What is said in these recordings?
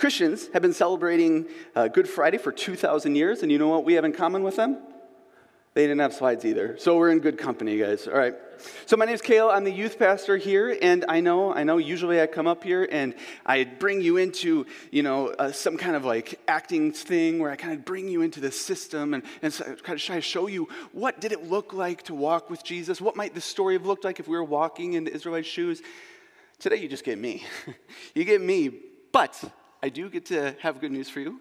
Christians have been celebrating uh, Good Friday for 2,000 years, and you know what we have in common with them? They didn't have slides either. So we're in good company, guys. All right. So my name is Kale. I'm the youth pastor here, and I know, I know. Usually I come up here and I bring you into, you know, uh, some kind of like acting thing where I kind of bring you into the system and, and so kind of try to show you what did it look like to walk with Jesus. What might the story have looked like if we were walking in the Israelite shoes? Today you just get me. you get me, but I do get to have good news for you.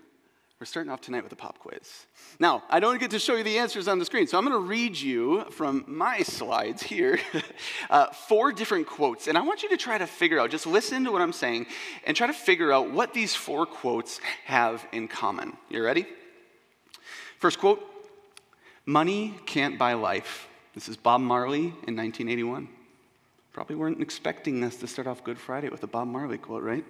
We're starting off tonight with a pop quiz. Now, I don't get to show you the answers on the screen, so I'm going to read you from my slides here uh, four different quotes. And I want you to try to figure out, just listen to what I'm saying, and try to figure out what these four quotes have in common. You ready? First quote Money can't buy life. This is Bob Marley in 1981. Probably weren't expecting us to start off Good Friday with a Bob Marley quote, right?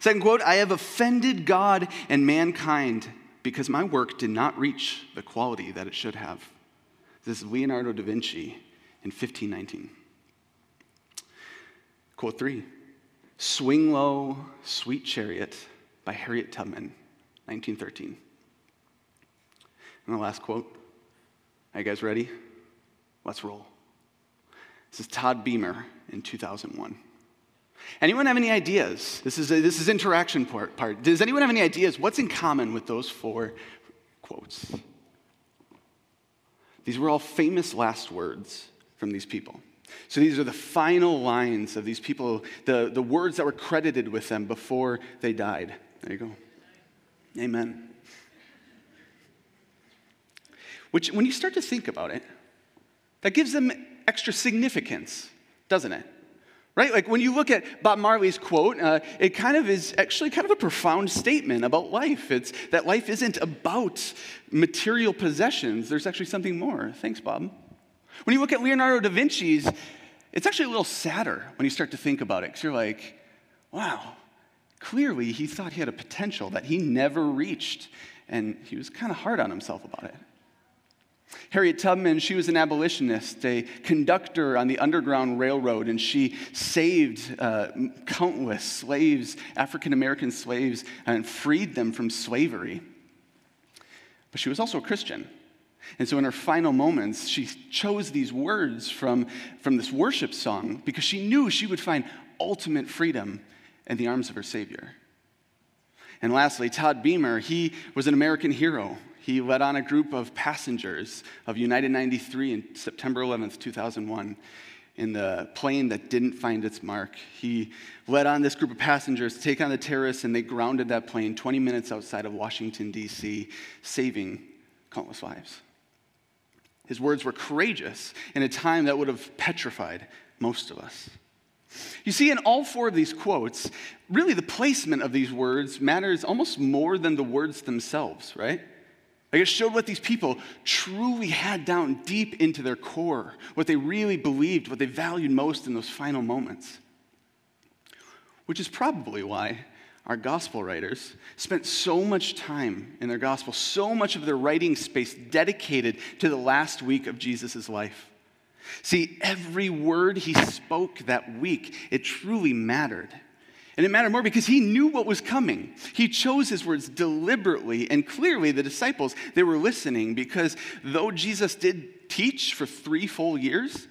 Second quote I have offended God and mankind because my work did not reach the quality that it should have. This is Leonardo da Vinci in 1519. Quote three Swing Low, Sweet Chariot by Harriet Tubman, 1913. And the last quote. Are you guys ready? Let's roll. This is Todd Beamer in 2001. Anyone have any ideas? This is, a, this is interaction part, part. Does anyone have any ideas? What's in common with those four quotes? These were all famous last words from these people. So these are the final lines of these people, the, the words that were credited with them before they died. There you go. Amen. Which, when you start to think about it, that gives them extra significance, doesn't it? Right? Like when you look at Bob Marley's quote, uh, it kind of is actually kind of a profound statement about life. It's that life isn't about material possessions, there's actually something more. Thanks, Bob. When you look at Leonardo da Vinci's, it's actually a little sadder when you start to think about it, because you're like, wow, clearly he thought he had a potential that he never reached, and he was kind of hard on himself about it. Harriet Tubman, she was an abolitionist, a conductor on the Underground Railroad, and she saved uh, countless slaves, African American slaves, and freed them from slavery. But she was also a Christian. And so in her final moments, she chose these words from, from this worship song because she knew she would find ultimate freedom in the arms of her Savior. And lastly, Todd Beamer, he was an American hero he led on a group of passengers of United 93 in September 11th, 2001, in the plane that didn't find its mark. He led on this group of passengers to take on the terrorists, and they grounded that plane 20 minutes outside of Washington, D.C., saving countless lives. His words were courageous in a time that would have petrified most of us. You see, in all four of these quotes, really the placement of these words matters almost more than the words themselves, right? Like it showed what these people truly had down deep into their core, what they really believed, what they valued most in those final moments. Which is probably why our gospel writers spent so much time in their gospel, so much of their writing space dedicated to the last week of Jesus' life. See, every word he spoke that week, it truly mattered. And it mattered more because he knew what was coming. He chose his words deliberately and clearly the disciples, they were listening because though Jesus did teach for three full years,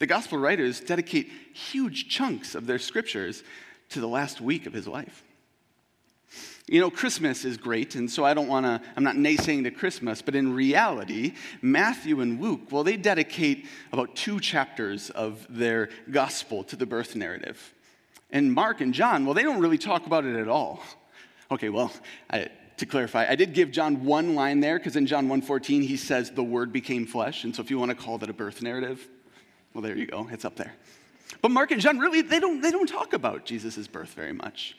the gospel writers dedicate huge chunks of their scriptures to the last week of his life. You know, Christmas is great, and so I don't want to, I'm not naysaying to Christmas, but in reality, Matthew and Luke, well, they dedicate about two chapters of their gospel to the birth narrative. And Mark and John, well, they don't really talk about it at all. Okay, well, I, to clarify, I did give John one line there because in John 1:14 he says the word became flesh, and so if you want to call that a birth narrative, well, there you go, it's up there. But Mark and John really they don't they don't talk about Jesus' birth very much.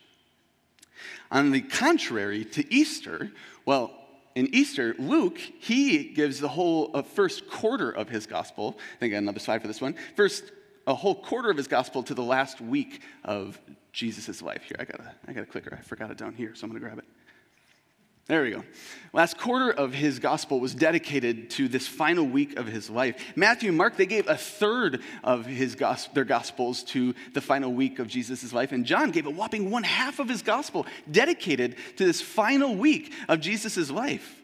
On the contrary to Easter, well, in Easter, Luke, he gives the whole uh, first quarter of his gospel. I think I got another slide for this one. First a whole quarter of his gospel to the last week of Jesus' life. Here, I got, a, I got a clicker. I forgot it down here, so I'm going to grab it. There we go. Last quarter of his gospel was dedicated to this final week of his life. Matthew and Mark, they gave a third of his their gospels to the final week of Jesus' life. And John gave a whopping one half of his gospel dedicated to this final week of Jesus' life.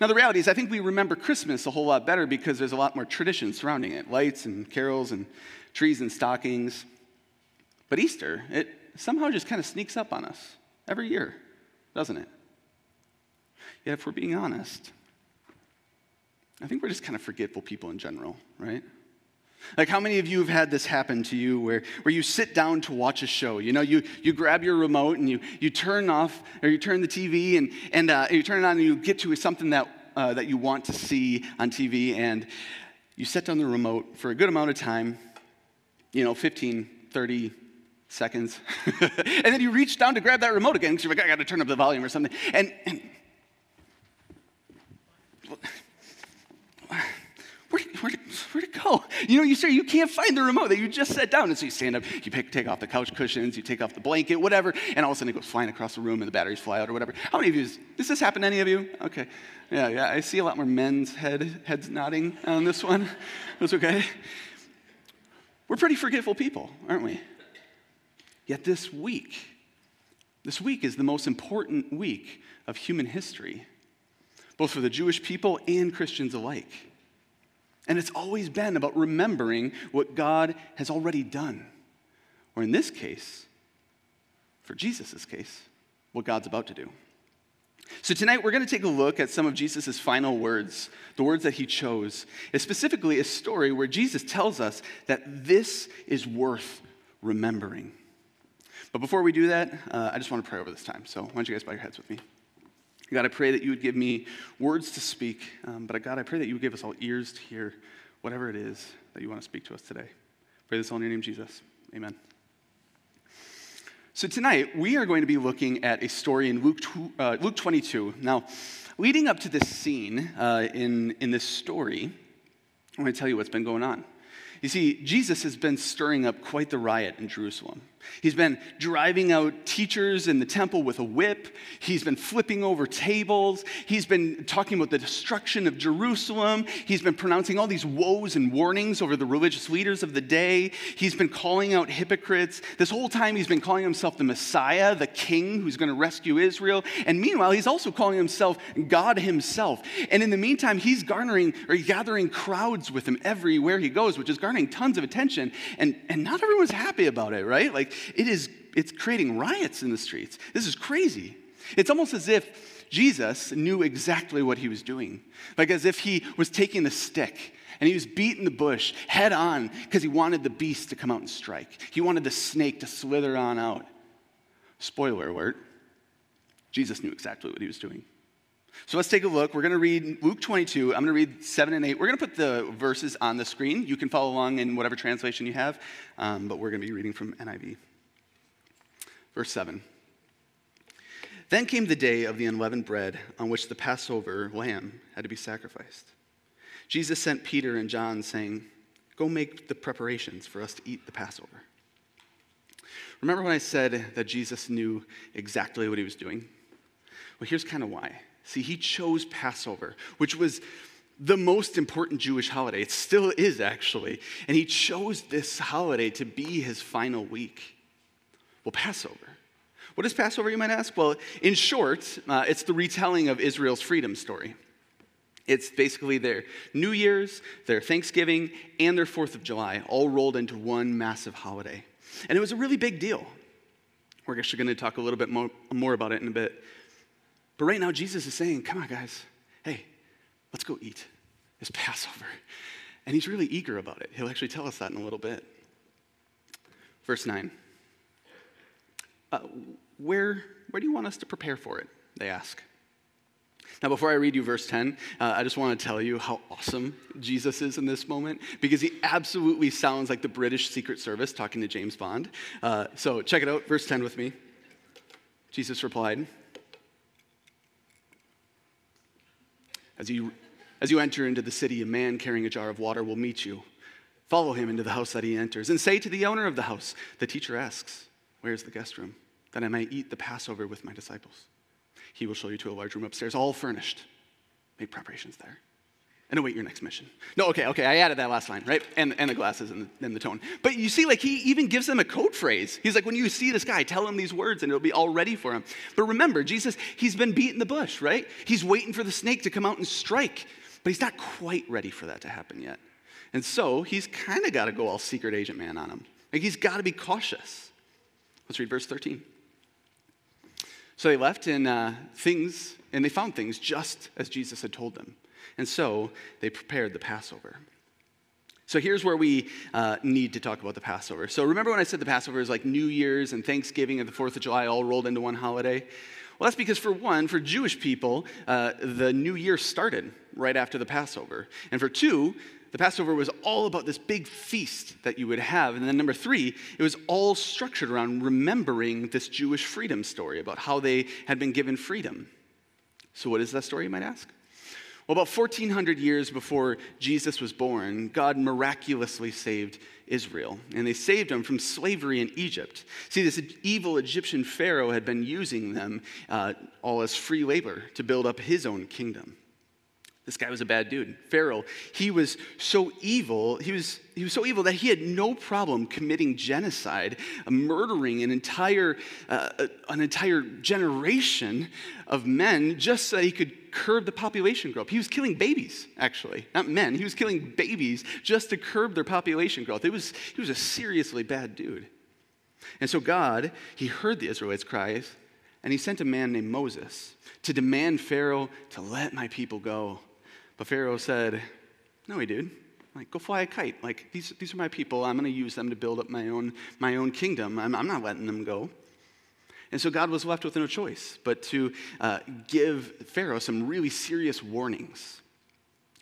Now, the reality is, I think we remember Christmas a whole lot better because there's a lot more tradition surrounding it lights and carols and trees and stockings. But Easter, it somehow just kind of sneaks up on us every year, doesn't it? Yet, if we're being honest, I think we're just kind of forgetful people in general, right? Like, how many of you have had this happen to you where, where you sit down to watch a show? You know, you, you grab your remote and you, you turn off or you turn the TV and, and uh, you turn it on and you get to something that, uh, that you want to see on TV and you set down the remote for a good amount of time, you know, 15, 30 seconds. and then you reach down to grab that remote again because you're like, I got to turn up the volume or something. And, and where, where, where'd it go? You know, you say you can't find the remote that you just set down. And so you stand up, you pick, take off the couch cushions, you take off the blanket, whatever, and all of a sudden it goes flying across the room and the batteries fly out or whatever. How many of you, does this happen to any of you? Okay. Yeah, yeah, I see a lot more men's head, heads nodding on this one. That's okay. We're pretty forgetful people, aren't we? Yet this week, this week is the most important week of human history both for the Jewish people and Christians alike. And it's always been about remembering what God has already done. Or in this case, for Jesus' case, what God's about to do. So tonight we're going to take a look at some of Jesus' final words, the words that he chose. It's specifically a story where Jesus tells us that this is worth remembering. But before we do that, uh, I just want to pray over this time. So why don't you guys bow your heads with me? God, I pray that you would give me words to speak, um, but God, I pray that you would give us all ears to hear whatever it is that you want to speak to us today. Pray this all in your name, Jesus. Amen. So tonight, we are going to be looking at a story in Luke, uh, Luke 22. Now, leading up to this scene uh, in, in this story, I want to tell you what's been going on. You see, Jesus has been stirring up quite the riot in Jerusalem. He's been driving out teachers in the temple with a whip. He's been flipping over tables. He's been talking about the destruction of Jerusalem. He's been pronouncing all these woes and warnings over the religious leaders of the day. He's been calling out hypocrites. This whole time, he's been calling himself the Messiah, the king who's going to rescue Israel. And meanwhile, he's also calling himself God himself. And in the meantime, he's garnering or gathering crowds with him everywhere he goes, which is garnering tons of attention. And, and not everyone's happy about it, right? Like, it is, it's creating riots in the streets. This is crazy. It's almost as if Jesus knew exactly what he was doing, like as if he was taking the stick and he was beating the bush head on because he wanted the beast to come out and strike. He wanted the snake to slither on out. Spoiler alert Jesus knew exactly what he was doing. So let's take a look. We're going to read Luke 22. I'm going to read 7 and 8. We're going to put the verses on the screen. You can follow along in whatever translation you have, um, but we're going to be reading from NIV. Verse 7. Then came the day of the unleavened bread on which the Passover lamb had to be sacrificed. Jesus sent Peter and John, saying, Go make the preparations for us to eat the Passover. Remember when I said that Jesus knew exactly what he was doing? Well, here's kind of why. See, he chose Passover, which was the most important Jewish holiday. It still is, actually. And he chose this holiday to be his final week. Well, Passover. What is Passover, you might ask? Well, in short, uh, it's the retelling of Israel's freedom story. It's basically their New Year's, their Thanksgiving, and their Fourth of July all rolled into one massive holiday. And it was a really big deal. We're actually going to talk a little bit more, more about it in a bit. But right now, Jesus is saying, Come on, guys, hey, let's go eat. It's Passover. And he's really eager about it. He'll actually tell us that in a little bit. Verse 9. Uh, where, where do you want us to prepare for it? They ask. Now, before I read you verse 10, uh, I just want to tell you how awesome Jesus is in this moment because he absolutely sounds like the British Secret Service talking to James Bond. Uh, so, check it out, verse 10 with me. Jesus replied, As you, as you enter into the city, a man carrying a jar of water will meet you. Follow him into the house that he enters and say to the owner of the house, The teacher asks, Where's the guest room? That I may eat the Passover with my disciples. He will show you to a large room upstairs, all furnished. Make preparations there and await your next mission. No, okay, okay, I added that last line, right? And, and the glasses and the, and the tone. But you see, like, he even gives them a code phrase. He's like, when you see this guy, tell him these words and it'll be all ready for him. But remember, Jesus, he's been beating the bush, right? He's waiting for the snake to come out and strike, but he's not quite ready for that to happen yet. And so he's kind of got to go all secret agent man on him. Like, he's got to be cautious. Let's read verse 13. So they left, and uh, things, and they found things just as Jesus had told them. And so they prepared the Passover. So here's where we uh, need to talk about the Passover. So remember when I said the Passover is like New Year's and Thanksgiving and the 4th of July all rolled into one holiday? Well, that's because, for one, for Jewish people, uh, the new year started right after the Passover. And for two, the Passover was all about this big feast that you would have. And then, number three, it was all structured around remembering this Jewish freedom story about how they had been given freedom. So, what is that story, you might ask? Well, about 1400 years before Jesus was born, God miraculously saved Israel, and they saved them from slavery in Egypt. See, this evil Egyptian Pharaoh had been using them uh, all as free labor to build up his own kingdom. This guy was a bad dude. Pharaoh, he was so evil, he was, he was so evil that he had no problem committing genocide, murdering an entire, uh, an entire generation of men just so he could curb the population growth. He was killing babies, actually, not men. He was killing babies just to curb their population growth. It was, he was a seriously bad dude. And so God, he heard the Israelites' cries, and he sent a man named Moses to demand Pharaoh to let my people go. But Pharaoh said, No, he did. Like, go fly a kite. Like, these, these are my people. I'm going to use them to build up my own, my own kingdom. I'm, I'm not letting them go. And so God was left with no choice but to uh, give Pharaoh some really serious warnings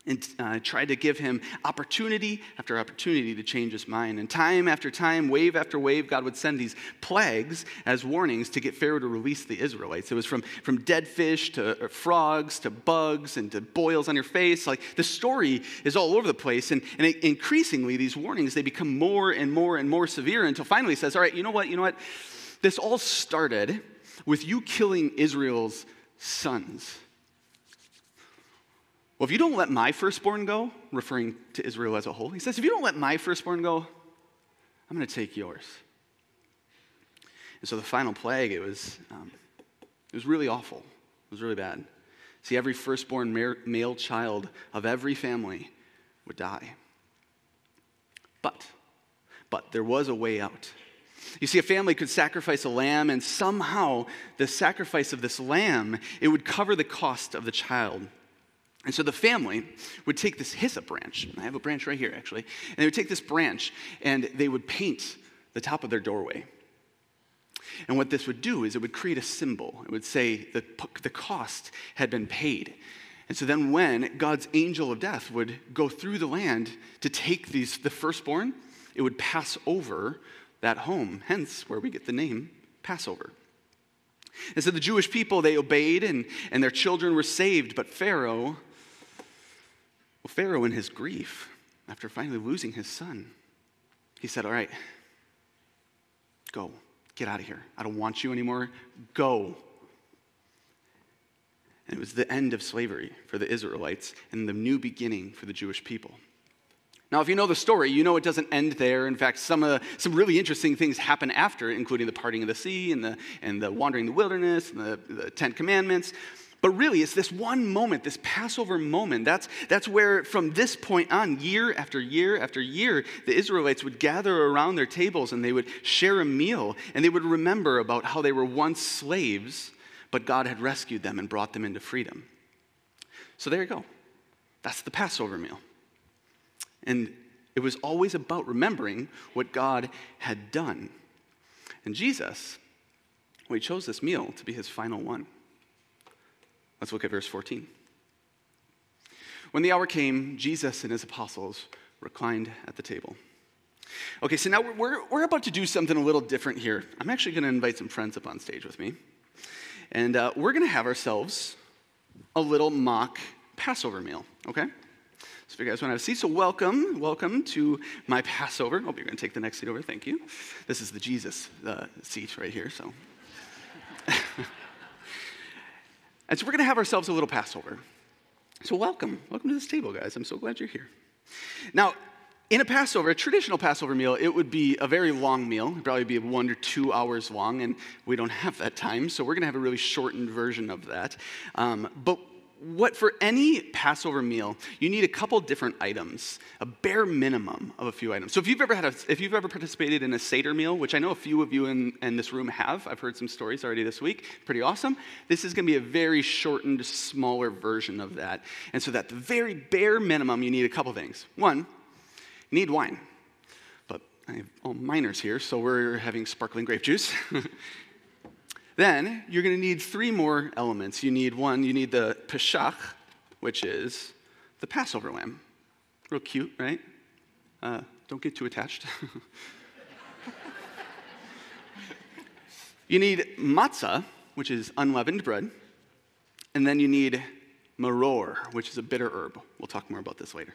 and uh, tried to give him opportunity after opportunity to change his mind. And time after time, wave after wave, God would send these plagues as warnings to get Pharaoh to release the Israelites. It was from, from dead fish to uh, frogs to bugs and to boils on your face. Like the story is all over the place. And, and it, increasingly, these warnings, they become more and more and more severe until finally he says, all right, you know what, you know what? This all started with you killing Israel's sons. Well, if you don't let my firstborn go, referring to Israel as a whole, he says, if you don't let my firstborn go, I'm going to take yours. And so the final plague, it was, um, it was really awful. It was really bad. See, every firstborn male child of every family would die. But, but there was a way out. You see, a family could sacrifice a lamb, and somehow the sacrifice of this lamb, it would cover the cost of the child. And so the family would take this hyssop branch, and I have a branch right here actually, and they would take this branch and they would paint the top of their doorway. And what this would do is it would create a symbol. It would say the, the cost had been paid. And so then when God's angel of death would go through the land to take these, the firstborn, it would pass over that home, hence where we get the name Passover. And so the Jewish people, they obeyed and, and their children were saved, but Pharaoh well, Pharaoh, in his grief, after finally losing his son, he said, All right, go, get out of here. I don't want you anymore. Go. And it was the end of slavery for the Israelites and the new beginning for the Jewish people. Now, if you know the story, you know it doesn't end there. In fact, some, uh, some really interesting things happen after, including the parting of the sea and the, and the wandering the wilderness and the, the Ten Commandments. But really, it's this one moment, this Passover moment. That's, that's where, from this point on, year after year after year, the Israelites would gather around their tables and they would share a meal and they would remember about how they were once slaves, but God had rescued them and brought them into freedom. So there you go. That's the Passover meal. And it was always about remembering what God had done. And Jesus, well, he chose this meal to be his final one. Let's look at verse 14. When the hour came, Jesus and his apostles reclined at the table. Okay, so now we're, we're about to do something a little different here. I'm actually going to invite some friends up on stage with me. And uh, we're going to have ourselves a little mock Passover meal, okay? So if you guys want to have a seat, so welcome, welcome to my Passover. Oh, you're going to take the next seat over. Thank you. This is the Jesus uh, seat right here, so. And so we're going to have ourselves a little Passover. So, welcome. Welcome to this table, guys. I'm so glad you're here. Now, in a Passover, a traditional Passover meal, it would be a very long meal. It'd probably be one to two hours long, and we don't have that time, so we're going to have a really shortened version of that. Um, but what for any Passover meal, you need a couple different items, a bare minimum of a few items. So if you've ever had a, if you've ever participated in a Seder meal, which I know a few of you in, in this room have, I've heard some stories already this week, pretty awesome. This is going to be a very shortened, smaller version of that. And so that the very bare minimum, you need a couple things. One, you need wine. But I have all minors here, so we're having sparkling grape juice. Then you're going to need three more elements. You need one, you need the Pesach, which is the Passover lamb. Real cute, right? Uh, don't get too attached. you need matzah, which is unleavened bread. And then you need maror, which is a bitter herb. We'll talk more about this later.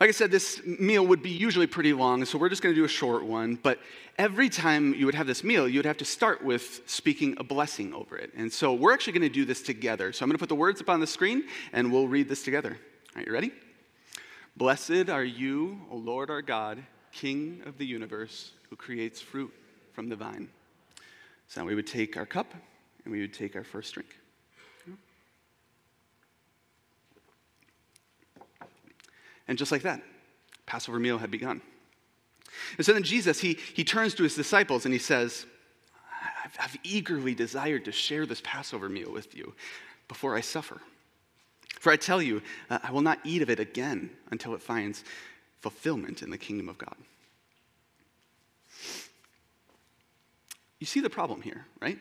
Like I said, this meal would be usually pretty long, so we're just going to do a short one. But every time you would have this meal, you would have to start with speaking a blessing over it. And so we're actually going to do this together. So I'm going to put the words up on the screen, and we'll read this together. All right, you ready? Blessed are you, O Lord our God, King of the universe, who creates fruit from the vine. So we would take our cup, and we would take our first drink. And just like that, Passover meal had begun. And so then Jesus, he, he turns to his disciples and he says, I've, I've eagerly desired to share this Passover meal with you before I suffer. For I tell you, uh, I will not eat of it again until it finds fulfillment in the kingdom of God. You see the problem here, right?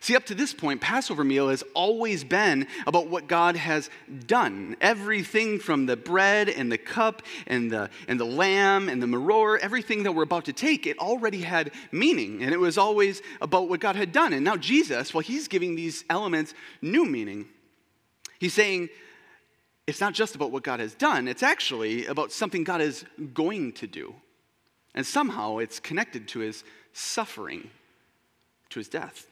See, up to this point, Passover meal has always been about what God has done. Everything from the bread and the cup and the, and the lamb and the maror, everything that we're about to take, it already had meaning. And it was always about what God had done. And now Jesus, well, he's giving these elements new meaning. He's saying, it's not just about what God has done, it's actually about something God is going to do. And somehow it's connected to his suffering, to his death.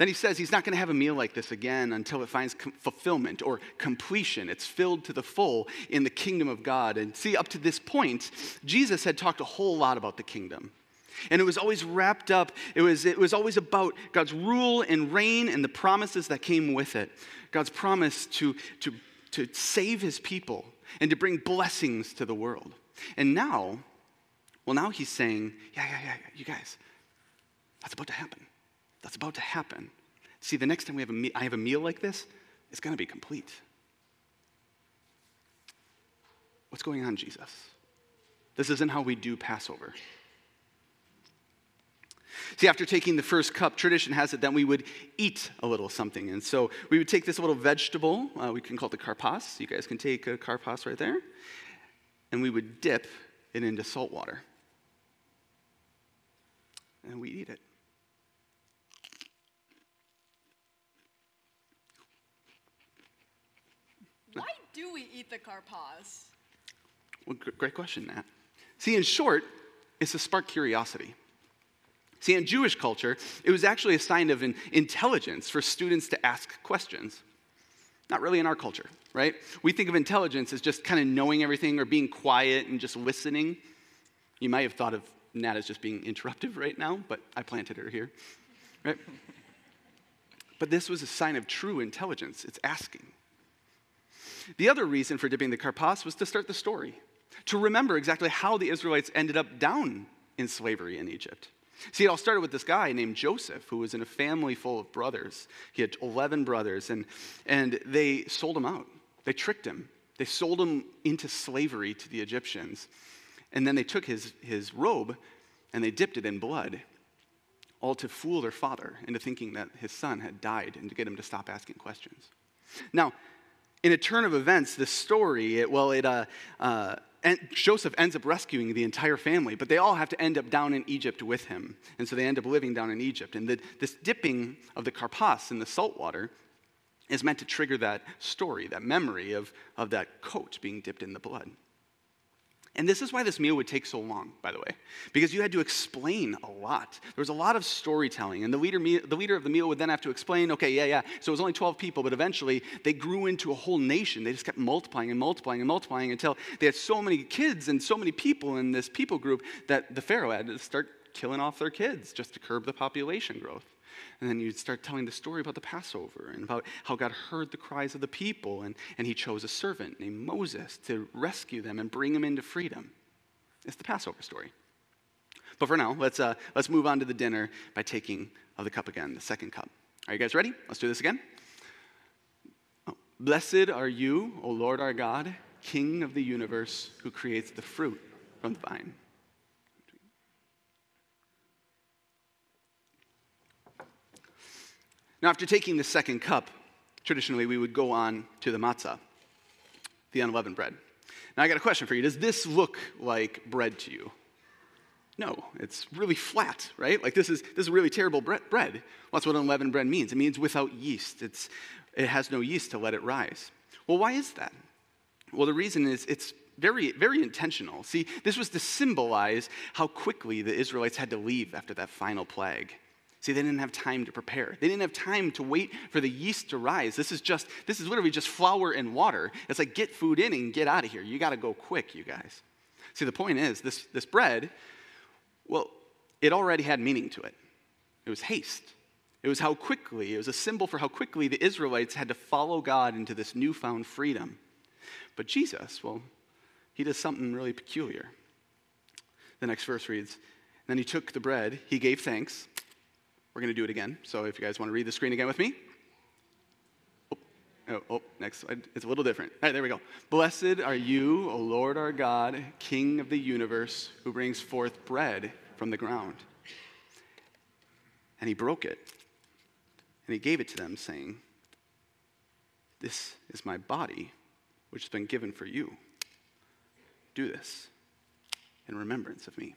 Then he says he's not going to have a meal like this again until it finds com- fulfillment or completion. It's filled to the full in the kingdom of God. And see, up to this point, Jesus had talked a whole lot about the kingdom. And it was always wrapped up, it was, it was always about God's rule and reign and the promises that came with it. God's promise to, to, to save his people and to bring blessings to the world. And now, well, now he's saying, yeah, yeah, yeah, you guys, that's about to happen. That's about to happen. See, the next time we have a me- I have a meal like this, it's going to be complete. What's going on, Jesus? This isn't how we do Passover. See, after taking the first cup, tradition has it that we would eat a little something. And so we would take this little vegetable, uh, we can call it the karpas. You guys can take a karpas right there. And we would dip it into salt water. And we eat it. Why do we eat the karpas? Well, great question, Nat. See, in short, it's to spark curiosity. See, in Jewish culture, it was actually a sign of intelligence for students to ask questions. Not really in our culture, right? We think of intelligence as just kind of knowing everything or being quiet and just listening. You might have thought of Nat as just being interruptive right now, but I planted her here, right? but this was a sign of true intelligence. It's asking. The other reason for dipping the karpas was to start the story, to remember exactly how the Israelites ended up down in slavery in Egypt. See, it all started with this guy named Joseph, who was in a family full of brothers. He had 11 brothers, and, and they sold him out. They tricked him. They sold him into slavery to the Egyptians. And then they took his, his robe and they dipped it in blood, all to fool their father into thinking that his son had died and to get him to stop asking questions. Now, in a turn of events, this story, it, well, it, uh, uh, and Joseph ends up rescuing the entire family, but they all have to end up down in Egypt with him. And so they end up living down in Egypt. And the, this dipping of the karpas in the salt water is meant to trigger that story, that memory of, of that coat being dipped in the blood. And this is why this meal would take so long, by the way, because you had to explain a lot. There was a lot of storytelling, and the leader, the leader of the meal would then have to explain, okay, yeah, yeah, so it was only 12 people, but eventually they grew into a whole nation. They just kept multiplying and multiplying and multiplying until they had so many kids and so many people in this people group that the Pharaoh had to start killing off their kids just to curb the population growth. And then you'd start telling the story about the Passover and about how God heard the cries of the people and, and he chose a servant named Moses to rescue them and bring them into freedom. It's the Passover story. But for now, let's, uh, let's move on to the dinner by taking of the cup again, the second cup. Are you guys ready? Let's do this again. Oh, Blessed are you, O Lord our God, King of the universe, who creates the fruit from the vine. Now, after taking the second cup, traditionally we would go on to the matzah, the unleavened bread. Now, I got a question for you. Does this look like bread to you? No, it's really flat, right? Like this is this is really terrible bread. Well, that's what unleavened bread means. It means without yeast. It's it has no yeast to let it rise. Well, why is that? Well, the reason is it's very very intentional. See, this was to symbolize how quickly the Israelites had to leave after that final plague. See, they didn't have time to prepare. They didn't have time to wait for the yeast to rise. This is just, this is literally just flour and water. It's like get food in and get out of here. You got to go quick, you guys. See, the point is, this, this bread, well, it already had meaning to it. It was haste. It was how quickly, it was a symbol for how quickly the Israelites had to follow God into this newfound freedom. But Jesus, well, he does something really peculiar. The next verse reads Then he took the bread, he gave thanks we're going to do it again. So if you guys want to read the screen again with me. Oh, oh, oh, next slide. It's a little different. All right, there we go. Blessed are you, O Lord our God, King of the universe, who brings forth bread from the ground. And he broke it, and he gave it to them, saying, This is my body, which has been given for you. Do this in remembrance of me.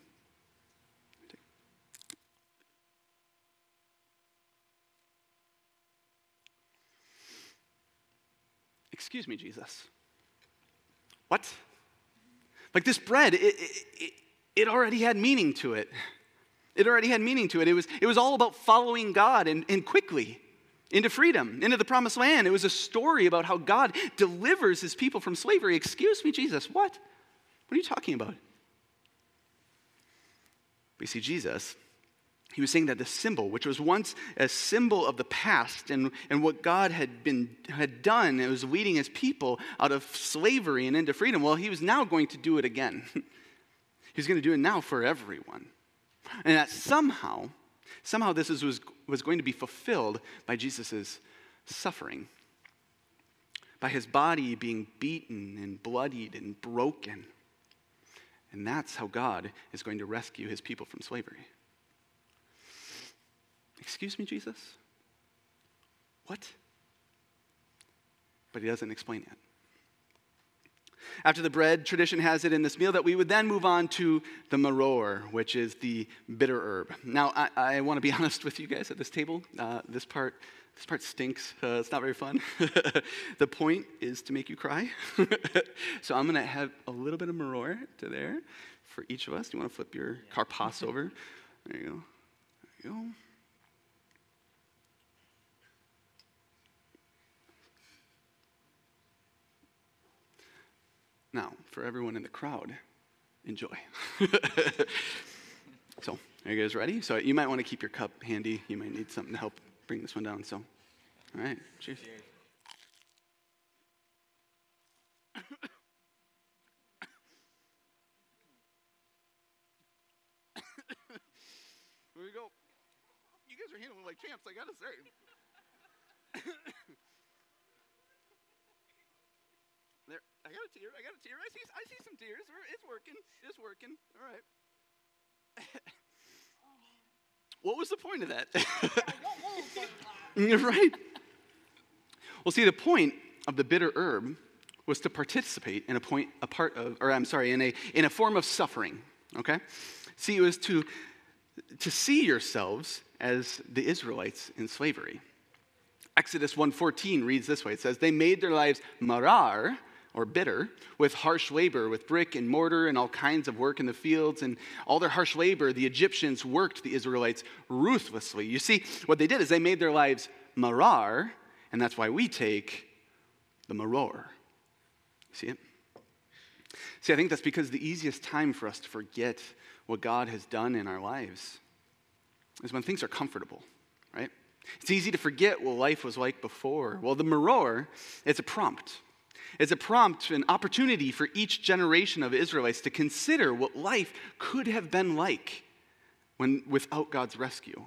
Excuse me, Jesus. What? Like this bread, it, it, it, already had meaning to it. It already had meaning to it. It was, it was all about following God and, and quickly into freedom, into the promised land. It was a story about how God delivers his people from slavery. Excuse me, Jesus, what? What are you talking about? We see Jesus he was saying that the symbol, which was once a symbol of the past and, and what God had, been, had done, it was leading his people out of slavery and into freedom. Well, he was now going to do it again. He's going to do it now for everyone. And that somehow, somehow this is, was, was going to be fulfilled by Jesus' suffering, by his body being beaten and bloodied and broken. And that's how God is going to rescue his people from slavery. Excuse me, Jesus? What? But he doesn't explain it. After the bread, tradition has it in this meal that we would then move on to the maror, which is the bitter herb. Now, I, I want to be honest with you guys at this table. Uh, this part, this part stinks. Uh, it's not very fun. the point is to make you cry. so I'm going to have a little bit of maror to there for each of us. Do you want to flip your karpas over? There you go. There you go. Now, for everyone in the crowd, enjoy. so, are you guys ready? So, you might want to keep your cup handy. You might need something to help bring this one down. So, all right, cheers. Here we go. You guys are handling like champs, I gotta say. There, I got a tear. I got a tear. I see, I see some tears. It's working. It's working. All right. what was the point of that? You're right. Well, see, the point of the bitter herb was to participate in a point, a part of, or I'm sorry, in a in a form of suffering. Okay. See, it was to to see yourselves as the Israelites in slavery. Exodus 1:14 reads this way. It says, "They made their lives marar, or bitter, with harsh labor, with brick and mortar and all kinds of work in the fields. And all their harsh labor, the Egyptians worked the Israelites ruthlessly. You see, what they did is they made their lives marar, and that's why we take the maror. See it? See, I think that's because the easiest time for us to forget what God has done in our lives is when things are comfortable, right? It's easy to forget what life was like before. Well, the maror, it's a prompt. It's a prompt, an opportunity for each generation of Israelites to consider what life could have been like when, without God's rescue.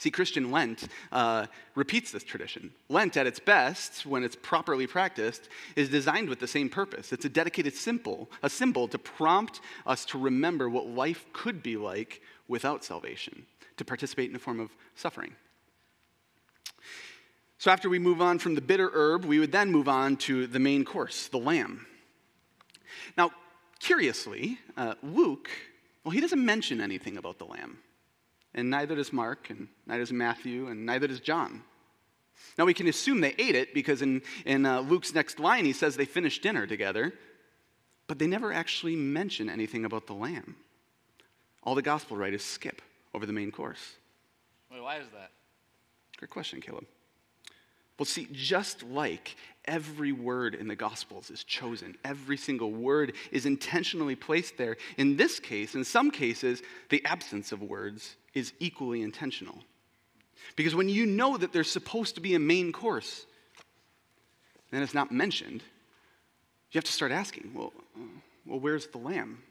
See, Christian Lent uh, repeats this tradition. Lent, at its best, when it's properly practiced, is designed with the same purpose. It's a dedicated symbol, a symbol to prompt us to remember what life could be like without salvation, to participate in a form of suffering. So, after we move on from the bitter herb, we would then move on to the main course, the lamb. Now, curiously, uh, Luke, well, he doesn't mention anything about the lamb and neither does Mark, and neither does Matthew, and neither does John. Now, we can assume they ate it because in, in uh, Luke's next line, he says they finished dinner together, but they never actually mention anything about the lamb. All the gospel writers skip over the main course. Wait, why is that? Great question, Caleb. Well, see, just like every word in the Gospels is chosen, every single word is intentionally placed there. In this case, in some cases, the absence of words is equally intentional. Because when you know that there's supposed to be a main course, and it's not mentioned, you have to start asking, well, well, where's the lamb?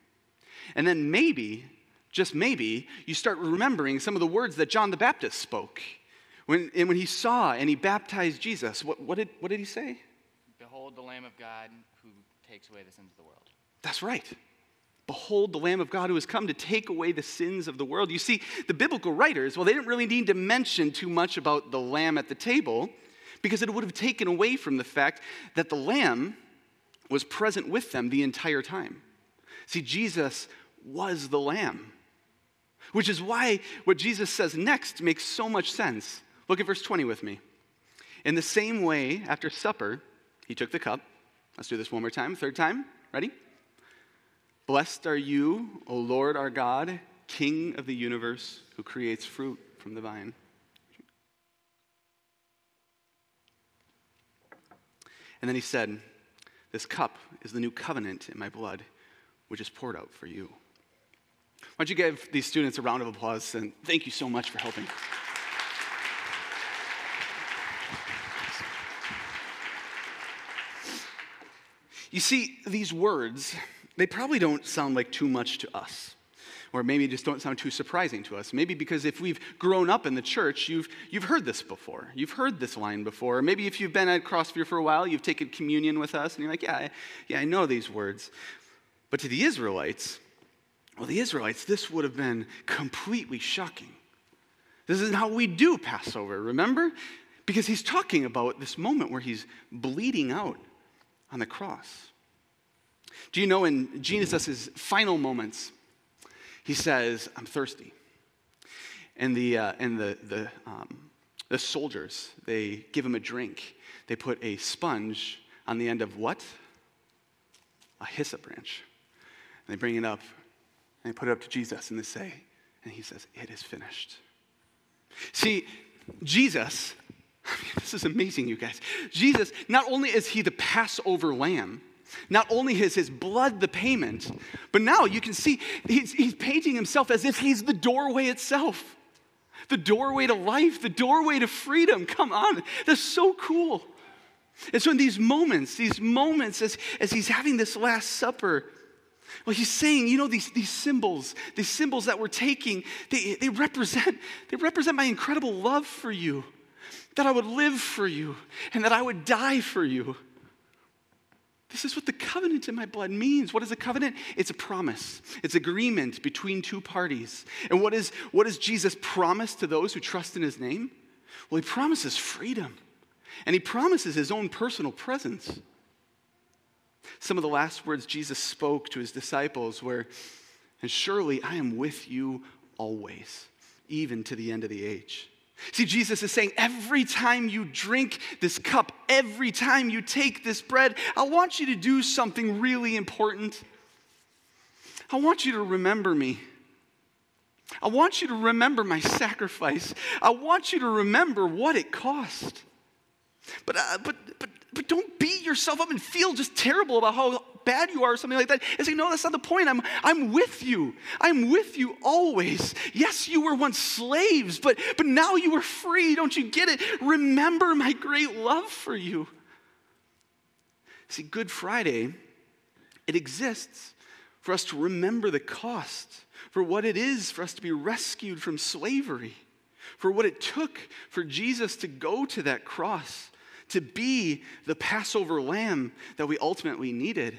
And then maybe, just maybe, you start remembering some of the words that John the Baptist spoke when, and when he saw and he baptized Jesus, what, what, did, what did he say? Behold the Lamb of God who takes away the sins of the world. That's right. Behold the Lamb of God who has come to take away the sins of the world. You see, the biblical writers, well, they didn't really need to mention too much about the lamb at the table because it would have taken away from the fact that the lamb was present with them the entire time. See, Jesus was the lamb, which is why what Jesus says next makes so much sense. Look at verse 20 with me. In the same way, after supper, he took the cup. Let's do this one more time. Third time. Ready? Blessed are you, O Lord our God, King of the universe, who creates fruit from the vine. And then he said, This cup is the new covenant in my blood, which is poured out for you. Why don't you give these students a round of applause and thank you so much for helping. You see, these words, they probably don't sound like too much to us. Or maybe just don't sound too surprising to us. Maybe because if we've grown up in the church, you've, you've heard this before. You've heard this line before. Maybe if you've been at Crossview for a while, you've taken communion with us, and you're like, yeah, I, yeah, I know these words. But to the Israelites, well, the Israelites, this would have been completely shocking. This is how we do Passover, remember? Because he's talking about this moment where he's bleeding out on the cross. Do you know in Jesus' final moments, he says, I'm thirsty. And the, uh, and the, the, um, the soldiers, they give him a drink. They put a sponge on the end of what? A hyssop branch. And they bring it up and they put it up to Jesus and they say, and he says, It is finished. See, Jesus this is amazing, you guys. Jesus, not only is he the Passover lamb, not only is his blood the payment, but now you can see he's, he's painting himself as if he's the doorway itself. The doorway to life, the doorway to freedom. Come on, that's so cool. And so, in these moments, these moments as, as he's having this Last Supper, well, he's saying, you know, these, these symbols, these symbols that we're taking, they, they, represent, they represent my incredible love for you that I would live for you and that I would die for you. This is what the covenant in my blood means. What is a covenant? It's a promise. It's agreement between two parties. And what is what does Jesus promise to those who trust in his name? Well, he promises freedom. And he promises his own personal presence. Some of the last words Jesus spoke to his disciples were, And surely I am with you always, even to the end of the age. See, Jesus is saying, every time you drink this cup, every time you take this bread, I want you to do something really important. I want you to remember me. I want you to remember my sacrifice. I want you to remember what it cost. But, uh, but, but, but don't beat yourself up and feel just terrible about how bad you are or something like that. And say, no, that's not the point. I'm, I'm with you. I'm with you always. Yes, you were once slaves, but, but now you are free. Don't you get it? Remember my great love for you. See, Good Friday, it exists for us to remember the cost, for what it is for us to be rescued from slavery, for what it took for Jesus to go to that cross, to be the Passover lamb that we ultimately needed.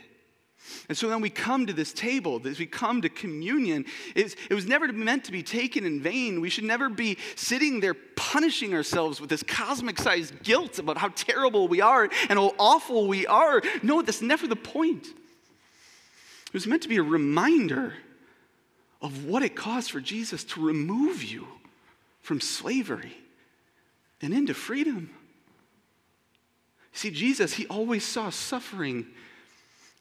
And so then we come to this table, as we come to communion, it was never meant to be taken in vain. We should never be sitting there punishing ourselves with this cosmic sized guilt about how terrible we are and how awful we are. No, that's never the point. It was meant to be a reminder of what it cost for Jesus to remove you from slavery and into freedom. See, Jesus, he always saw suffering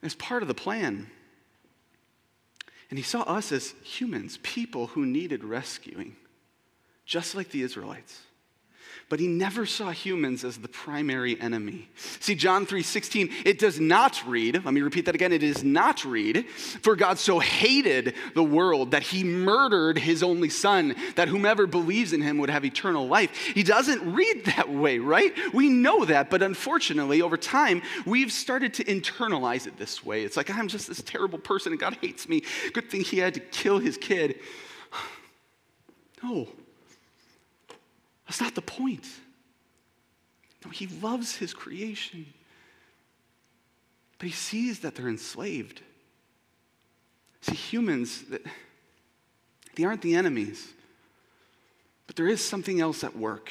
as part of the plan. And he saw us as humans, people who needed rescuing, just like the Israelites but he never saw humans as the primary enemy. See, John 3:16, it does not read, let me repeat that again, it does not read, for God so hated the world that he murdered his only son, that whomever believes in him would have eternal life. He doesn't read that way, right? We know that, but unfortunately, over time, we've started to internalize it this way. It's like, I'm just this terrible person and God hates me. Good thing he had to kill his kid. No. That's not the point. No, he loves his creation, but he sees that they're enslaved. See, humans, they aren't the enemies, but there is something else at work,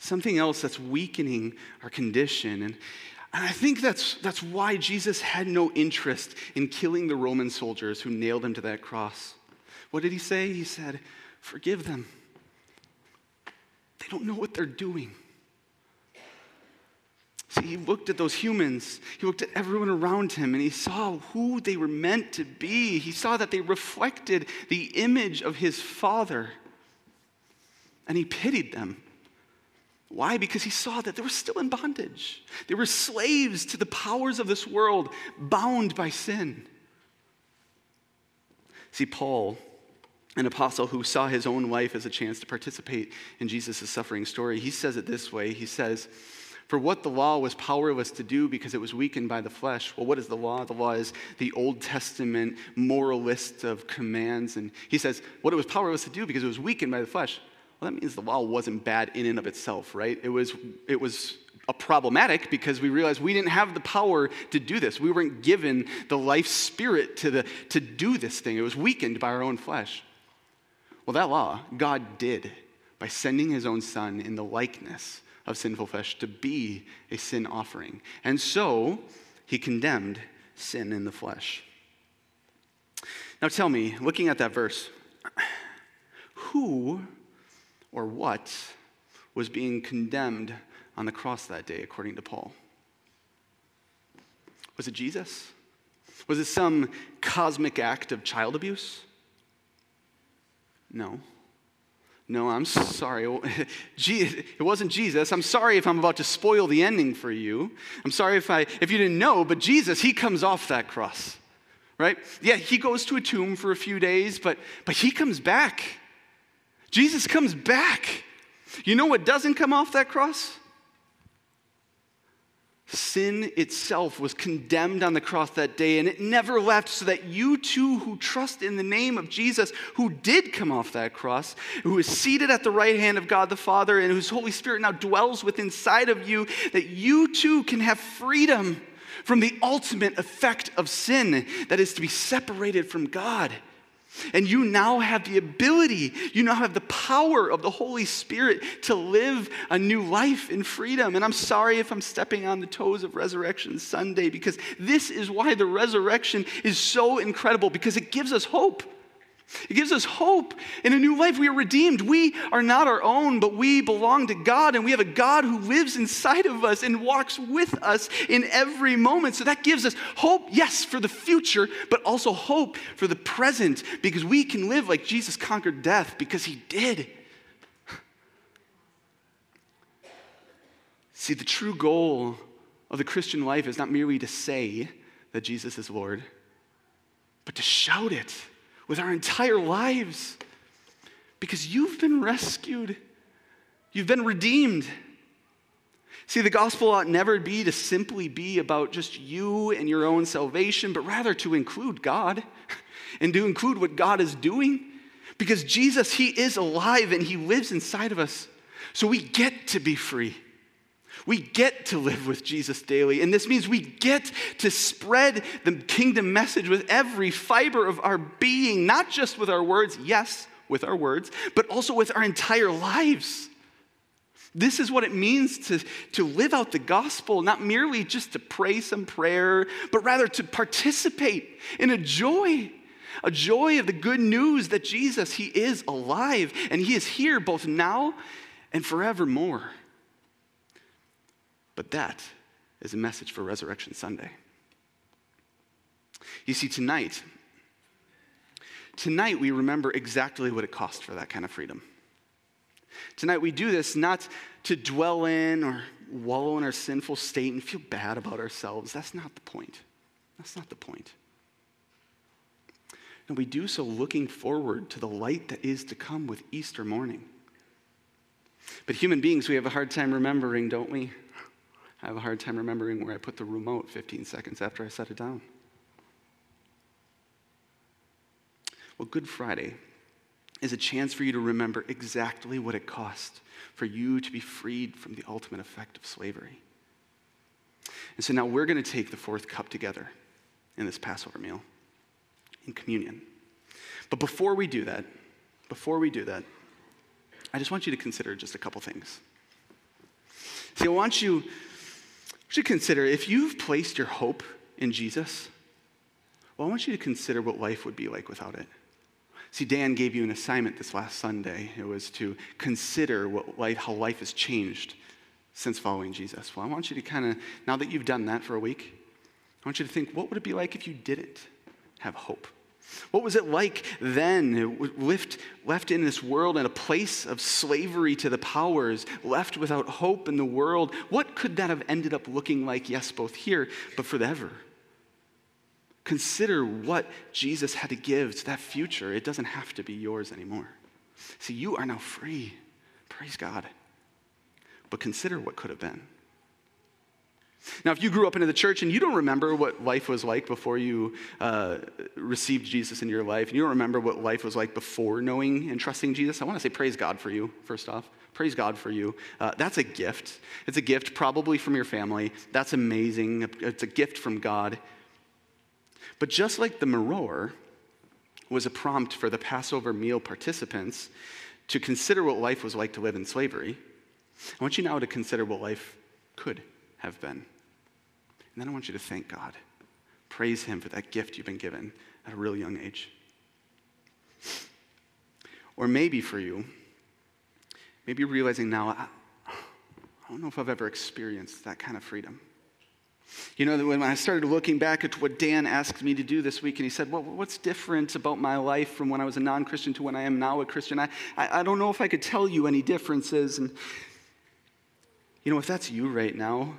something else that's weakening our condition. And, and I think that's, that's why Jesus had no interest in killing the Roman soldiers who nailed him to that cross. What did he say? He said, Forgive them they don't know what they're doing. See, he looked at those humans, he looked at everyone around him, and he saw who they were meant to be. He saw that they reflected the image of his Father, and he pitied them. Why? Because he saw that they were still in bondage. They were slaves to the powers of this world, bound by sin. See, Paul an apostle who saw his own life as a chance to participate in Jesus' suffering story. He says it this way He says, For what the law was powerless to do because it was weakened by the flesh. Well, what is the law? The law is the Old Testament moral list of commands. And he says, What it was powerless to do because it was weakened by the flesh. Well, that means the law wasn't bad in and of itself, right? It was, it was a problematic because we realized we didn't have the power to do this. We weren't given the life spirit to, the, to do this thing. It was weakened by our own flesh. Well, that law, God did by sending his own son in the likeness of sinful flesh to be a sin offering. And so he condemned sin in the flesh. Now tell me, looking at that verse, who or what was being condemned on the cross that day, according to Paul? Was it Jesus? Was it some cosmic act of child abuse? No. No, I'm sorry. It wasn't Jesus. I'm sorry if I'm about to spoil the ending for you. I'm sorry if, I, if you didn't know, but Jesus, he comes off that cross, right? Yeah, he goes to a tomb for a few days, but, but he comes back. Jesus comes back. You know what doesn't come off that cross? Sin itself was condemned on the cross that day, and it never left, so that you too, who trust in the name of Jesus, who did come off that cross, who is seated at the right hand of God the Father, and whose Holy Spirit now dwells within inside of you, that you too can have freedom from the ultimate effect of sin that is to be separated from God. And you now have the ability, you now have the power of the Holy Spirit to live a new life in freedom. And I'm sorry if I'm stepping on the toes of Resurrection Sunday because this is why the resurrection is so incredible because it gives us hope. It gives us hope in a new life. We are redeemed. We are not our own, but we belong to God, and we have a God who lives inside of us and walks with us in every moment. So that gives us hope, yes, for the future, but also hope for the present because we can live like Jesus conquered death because he did. See, the true goal of the Christian life is not merely to say that Jesus is Lord, but to shout it with our entire lives because you've been rescued, you've been redeemed. See, the gospel ought never be to simply be about just you and your own salvation, but rather to include God and to include what God is doing. Because Jesus, He is alive and He lives inside of us. So we get to be free. We get to live with Jesus daily. And this means we get to spread the kingdom message with every fiber of our being, not just with our words, yes, with our words, but also with our entire lives. This is what it means to, to live out the gospel, not merely just to pray some prayer, but rather to participate in a joy, a joy of the good news that Jesus, He is alive and He is here both now and forevermore. But that is a message for Resurrection Sunday. You see, tonight, tonight we remember exactly what it cost for that kind of freedom. Tonight we do this not to dwell in or wallow in our sinful state and feel bad about ourselves. That's not the point. That's not the point. And we do so looking forward to the light that is to come with Easter morning. But human beings, we have a hard time remembering, don't we? I have a hard time remembering where I put the remote 15 seconds after I set it down. Well, Good Friday is a chance for you to remember exactly what it cost for you to be freed from the ultimate effect of slavery. And so now we're going to take the fourth cup together in this Passover meal, in communion. But before we do that, before we do that, I just want you to consider just a couple things. See, I want you should consider if you've placed your hope in Jesus, well, I want you to consider what life would be like without it. See, Dan gave you an assignment this last Sunday. It was to consider what life, how life has changed since following Jesus. Well, I want you to kind of, now that you've done that for a week, I want you to think, what would it be like if you didn't have hope? What was it like then, left, left in this world in a place of slavery to the powers, left without hope in the world? What could that have ended up looking like, yes, both here, but forever? Consider what Jesus had to give to that future. It doesn't have to be yours anymore. See, you are now free. Praise God. But consider what could have been. Now, if you grew up into the church and you don't remember what life was like before you uh, received Jesus in your life, and you don't remember what life was like before knowing and trusting Jesus, I want to say praise God for you, first off. Praise God for you. Uh, that's a gift. It's a gift probably from your family. That's amazing. It's a gift from God. But just like the maror was a prompt for the Passover meal participants to consider what life was like to live in slavery, I want you now to consider what life could have been. And then I want you to thank God. Praise Him for that gift you've been given at a real young age. Or maybe for you, maybe realizing now, I, I don't know if I've ever experienced that kind of freedom. You know, when I started looking back at what Dan asked me to do this week, and he said, well, What's different about my life from when I was a non Christian to when I am now a Christian? I, I, I, don't know if I could tell you any differences. And, you know, if that's you right now,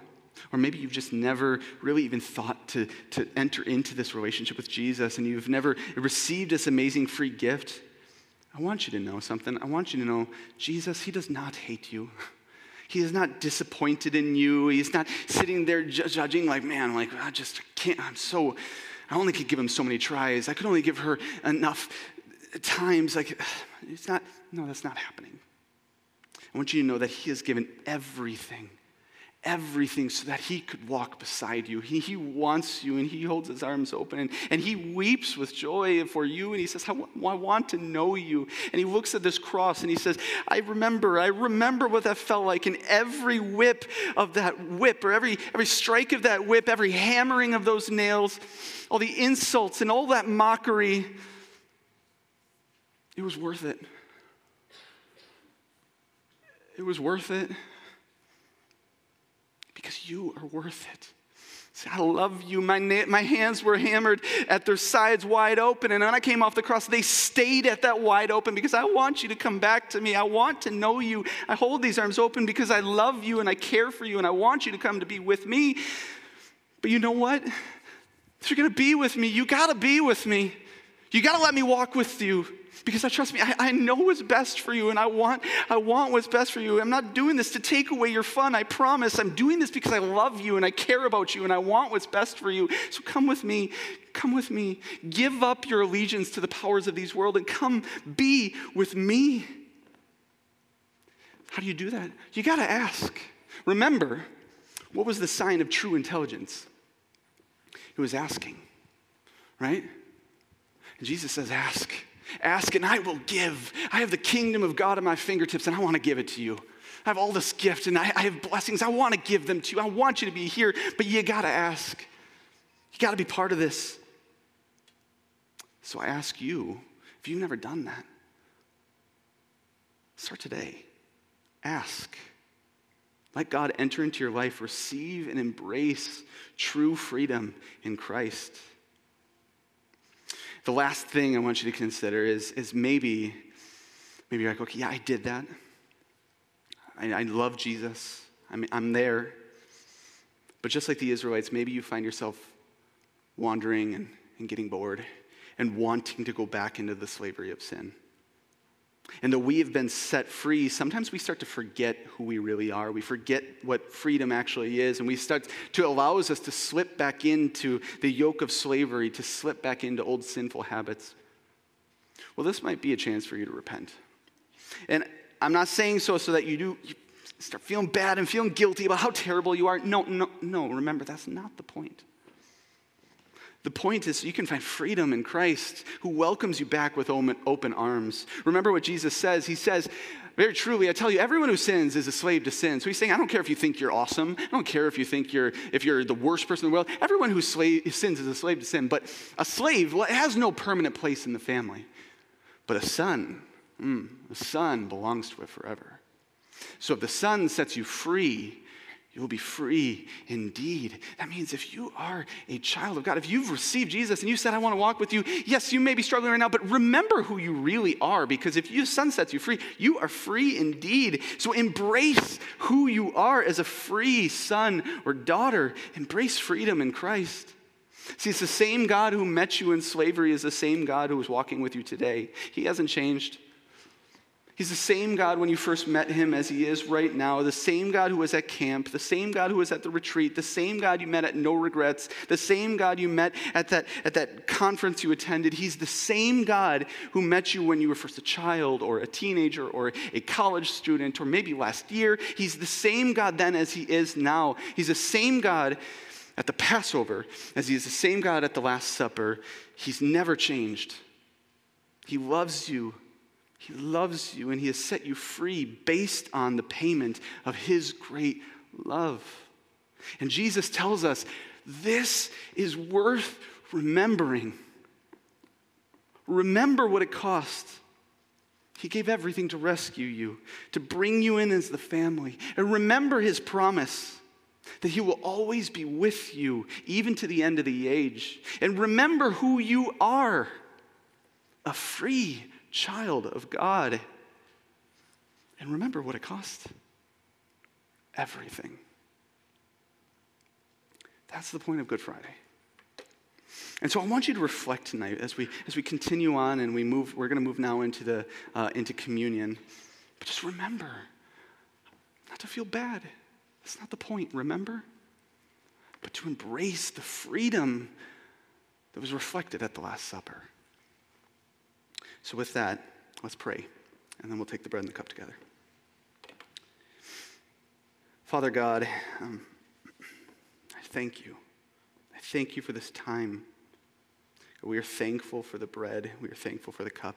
or maybe you've just never really even thought to, to enter into this relationship with Jesus and you've never received this amazing free gift. I want you to know something. I want you to know Jesus, He does not hate you. He is not disappointed in you. He's not sitting there judging, like, man, like, I just can't, I'm so, I only could give him so many tries. I could only give her enough times. Like, it's not, no, that's not happening. I want you to know that He has given everything everything so that he could walk beside you. He, he wants you and he holds his arms open and, and he weeps with joy for you and he says, I, w- I want to know you. And he looks at this cross and he says, I remember, I remember what that felt like. And every whip of that whip or every, every strike of that whip, every hammering of those nails, all the insults and all that mockery, It was worth it. It was worth it because you are worth it. See, I love you. My, na- my hands were hammered at their sides wide open. And when I came off the cross, they stayed at that wide open because I want you to come back to me. I want to know you. I hold these arms open because I love you and I care for you and I want you to come to be with me. But you know what? If you're going to be with me, you got to be with me. You got to let me walk with you because I trust me, I, I know what's best for you and I want, I want what's best for you. I'm not doing this to take away your fun, I promise. I'm doing this because I love you and I care about you and I want what's best for you. So come with me, come with me. Give up your allegiance to the powers of these world and come be with me. How do you do that? You got to ask. Remember, what was the sign of true intelligence? It was asking, right? And Jesus says, Ask. Ask and I will give. I have the kingdom of God at my fingertips and I want to give it to you. I have all this gift and I, I have blessings. I want to give them to you. I want you to be here, but you got to ask. You got to be part of this. So I ask you, if you've never done that, start today. Ask. Let God enter into your life, receive and embrace true freedom in Christ. The last thing I want you to consider is, is maybe, maybe you're like, okay, yeah, I did that. I, I love Jesus. I'm, I'm there. But just like the Israelites, maybe you find yourself wandering and, and getting bored and wanting to go back into the slavery of sin and though we have been set free, sometimes we start to forget who we really are. We forget what freedom actually is, and we start to allows us to slip back into the yoke of slavery, to slip back into old sinful habits. Well, this might be a chance for you to repent. And I'm not saying so so that you do you start feeling bad and feeling guilty about how terrible you are. No, no, no. Remember, that's not the point. The point is, you can find freedom in Christ who welcomes you back with open arms. Remember what Jesus says? He says, very truly, I tell you, everyone who sins is a slave to sin. So he's saying, I don't care if you think you're awesome. I don't care if you think you're, if you're the worst person in the world. Everyone who slave, sins is a slave to sin. But a slave well, has no permanent place in the family. But a son, mm, a son belongs to it forever. So if the son sets you free, you will be free indeed. That means if you are a child of God, if you've received Jesus and you said, I want to walk with you, yes, you may be struggling right now, but remember who you really are because if you son sets you free, you are free indeed. So embrace who you are as a free son or daughter. Embrace freedom in Christ. See, it's the same God who met you in slavery is the same God who is walking with you today. He hasn't changed. He's the same God when you first met him as he is right now, the same God who was at camp, the same God who was at the retreat, the same God you met at No Regrets, the same God you met at that, at that conference you attended. He's the same God who met you when you were first a child or a teenager or a college student or maybe last year. He's the same God then as he is now. He's the same God at the Passover as he is the same God at the Last Supper. He's never changed. He loves you he loves you and He has set you free based on the payment of His great love. And Jesus tells us this is worth remembering. Remember what it cost. He gave everything to rescue you, to bring you in as the family. And remember His promise that He will always be with you, even to the end of the age. And remember who you are a free child of God. And remember what it cost everything. That's the point of Good Friday. And so I want you to reflect tonight as we, as we continue on and we move, we're going to move now into, the, uh, into communion. But just remember not to feel bad. That's not the point, remember? But to embrace the freedom that was reflected at the Last Supper. So, with that, let's pray, and then we'll take the bread and the cup together. Father God, um, I thank you. I thank you for this time. We are thankful for the bread, we are thankful for the cup.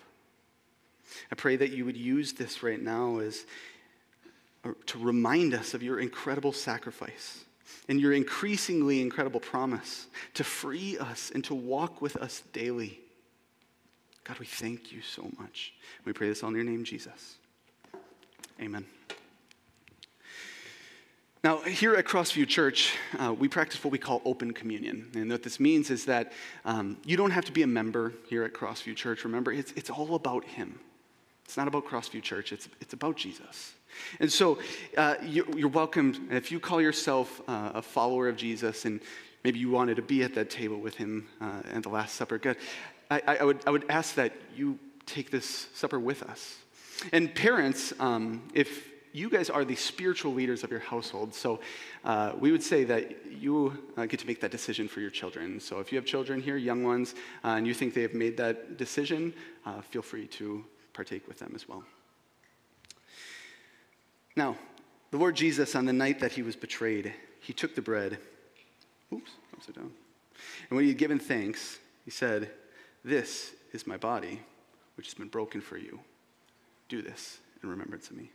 I pray that you would use this right now as to remind us of your incredible sacrifice and your increasingly incredible promise to free us and to walk with us daily. God, we thank you so much. We pray this all in your name, Jesus. Amen. Now, here at Crossview Church, uh, we practice what we call open communion. And what this means is that um, you don't have to be a member here at Crossview Church. Remember, it's, it's all about Him. It's not about Crossview Church, it's, it's about Jesus. And so uh, you, you're welcome, if you call yourself uh, a follower of Jesus and maybe you wanted to be at that table with Him uh, at the Last Supper, God, I, I, would, I would ask that you take this supper with us. And parents, um, if you guys are the spiritual leaders of your household. So uh, we would say that you uh, get to make that decision for your children. So if you have children here, young ones, uh, and you think they have made that decision, uh, feel free to partake with them as well. Now, the Lord Jesus, on the night that he was betrayed, he took the bread. Oops, upside down. And when he had given thanks, he said, This is my body, which has been broken for you. Do this in remembrance of me.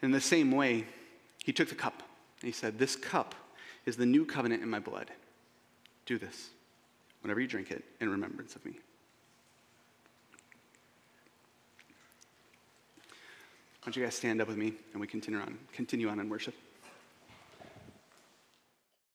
In the same way, he took the cup and he said, This cup is the new covenant in my blood. Do this whenever you drink it in remembrance of me. Don't you guys stand up with me and we continue on, continue on in worship?